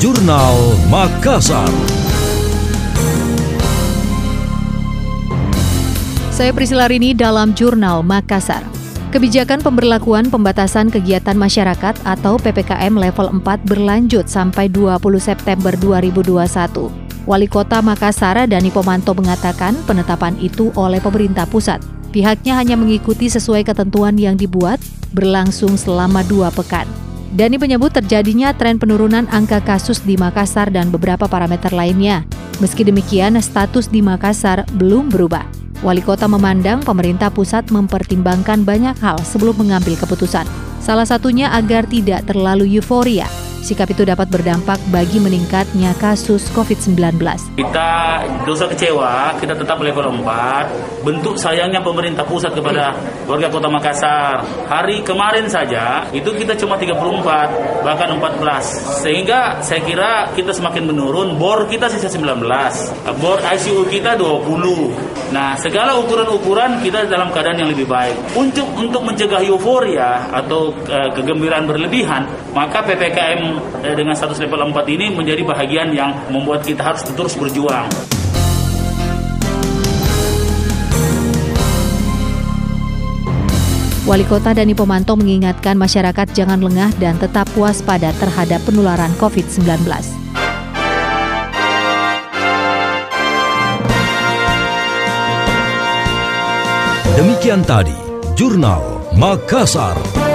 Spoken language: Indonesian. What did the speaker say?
Jurnal Makassar. Saya Priscila Rini dalam Jurnal Makassar. Kebijakan pemberlakuan pembatasan kegiatan masyarakat atau PPKM level 4 berlanjut sampai 20 September 2021. Wali Kota Makassar Dani Pomanto mengatakan penetapan itu oleh pemerintah pusat. Pihaknya hanya mengikuti sesuai ketentuan yang dibuat berlangsung selama dua pekan. Dani menyebut terjadinya tren penurunan angka kasus di Makassar dan beberapa parameter lainnya. Meski demikian, status di Makassar belum berubah. Wali kota memandang pemerintah pusat mempertimbangkan banyak hal sebelum mengambil keputusan. Salah satunya agar tidak terlalu euforia Sikap itu dapat berdampak bagi meningkatnya kasus COVID-19. Kita dosa kecewa, kita tetap level 4. Bentuk sayangnya pemerintah pusat kepada warga kota Makassar. Hari kemarin saja, itu kita cuma 34, bahkan 14. Sehingga saya kira kita semakin menurun, bor kita sisa 19. Bor ICU kita 20. Nah, segala ukuran-ukuran kita dalam keadaan yang lebih baik. Untuk untuk mencegah euforia atau uh, kegembiraan berlebihan, maka PPKM eh, dengan status level 4 ini menjadi bahagian yang membuat kita harus terus berjuang. Wali Kota Dani Pomanto mengingatkan masyarakat jangan lengah dan tetap waspada terhadap penularan COVID-19. Demikian tadi, Jurnal Makassar.